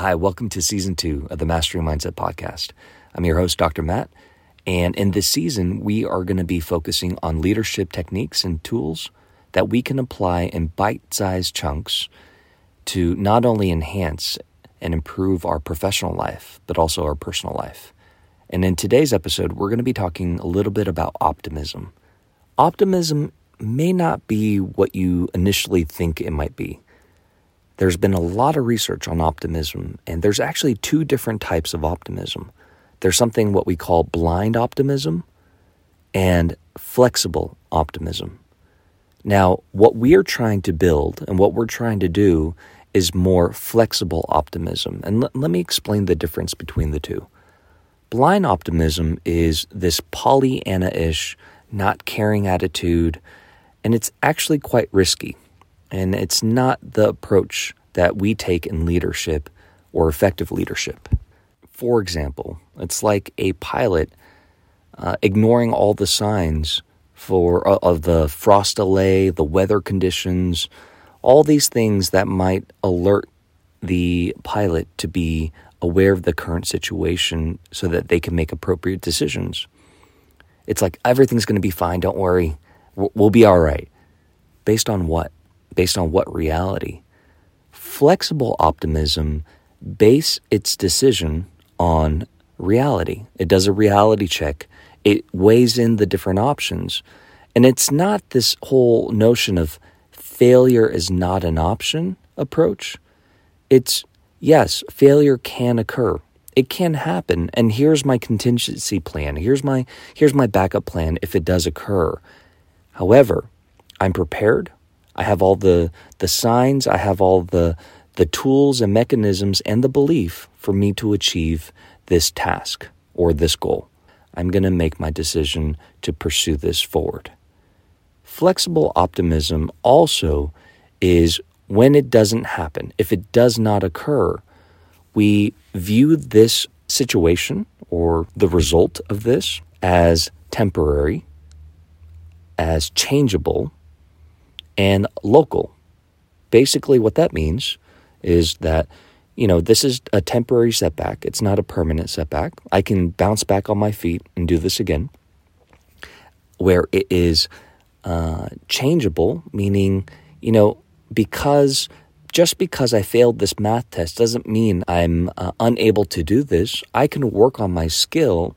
Hi, welcome to season two of the Mastery Mindset Podcast. I'm your host, Dr. Matt. And in this season, we are going to be focusing on leadership techniques and tools that we can apply in bite sized chunks to not only enhance and improve our professional life, but also our personal life. And in today's episode, we're going to be talking a little bit about optimism. Optimism may not be what you initially think it might be. There's been a lot of research on optimism, and there's actually two different types of optimism. There's something what we call blind optimism and flexible optimism. Now, what we're trying to build and what we're trying to do is more flexible optimism. And l- let me explain the difference between the two. Blind optimism is this Pollyanna ish, not caring attitude, and it's actually quite risky. And it's not the approach that we take in leadership or effective leadership. For example, it's like a pilot uh, ignoring all the signs for uh, of the frost delay, the weather conditions, all these things that might alert the pilot to be aware of the current situation so that they can make appropriate decisions. It's like everything's going to be fine, don't worry. We'll be all right. Based on what? Based on what reality? Flexible optimism base its decision on reality. It does a reality check. It weighs in the different options. And it's not this whole notion of failure is not an option approach. It's yes, failure can occur. It can happen and here's my contingency plan. Here's my here's my backup plan if it does occur. However, I'm prepared. I have all the the signs, I have all the the tools and mechanisms and the belief for me to achieve this task or this goal. I'm going to make my decision to pursue this forward. Flexible optimism also is when it doesn't happen, if it does not occur, we view this situation or the result of this as temporary, as changeable, and local. Basically, what that means is that, you know, this is a temporary setback. It's not a permanent setback. I can bounce back on my feet and do this again. Where it is uh, changeable, meaning, you know, because just because I failed this math test doesn't mean I'm uh, unable to do this. I can work on my skill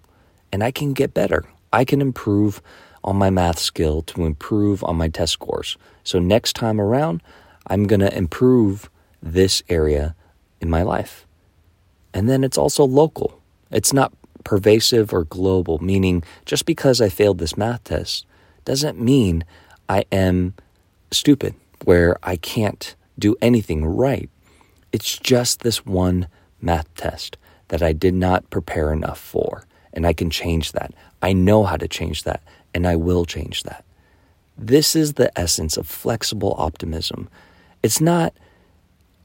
and I can get better. I can improve on my math skill to improve on my test scores. So next time around, I'm going to improve this area in my life. And then it's also local. It's not pervasive or global, meaning just because I failed this math test doesn't mean I am stupid, where I can't do anything right. It's just this one math test that I did not prepare enough for, and I can change that. I know how to change that, and I will change that. This is the essence of flexible optimism. It's not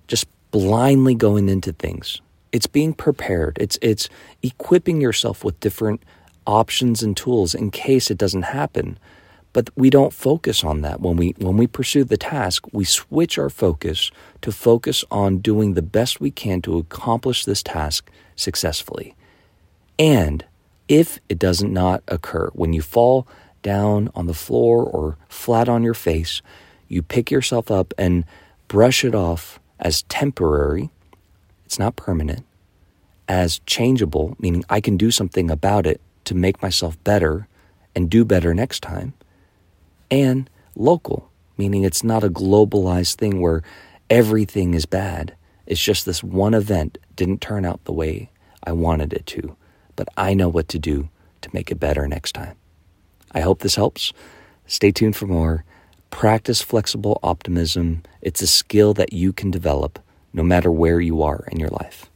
just blindly going into things. It's being prepared. It's it's equipping yourself with different options and tools in case it doesn't happen. But we don't focus on that when we when we pursue the task. We switch our focus to focus on doing the best we can to accomplish this task successfully. And if it does not occur, when you fall down on the floor or flat on your face, you pick yourself up and brush it off as temporary, it's not permanent, as changeable, meaning I can do something about it to make myself better and do better next time, and local, meaning it's not a globalized thing where everything is bad. It's just this one event didn't turn out the way I wanted it to, but I know what to do to make it better next time. I hope this helps. Stay tuned for more. Practice flexible optimism. It's a skill that you can develop no matter where you are in your life.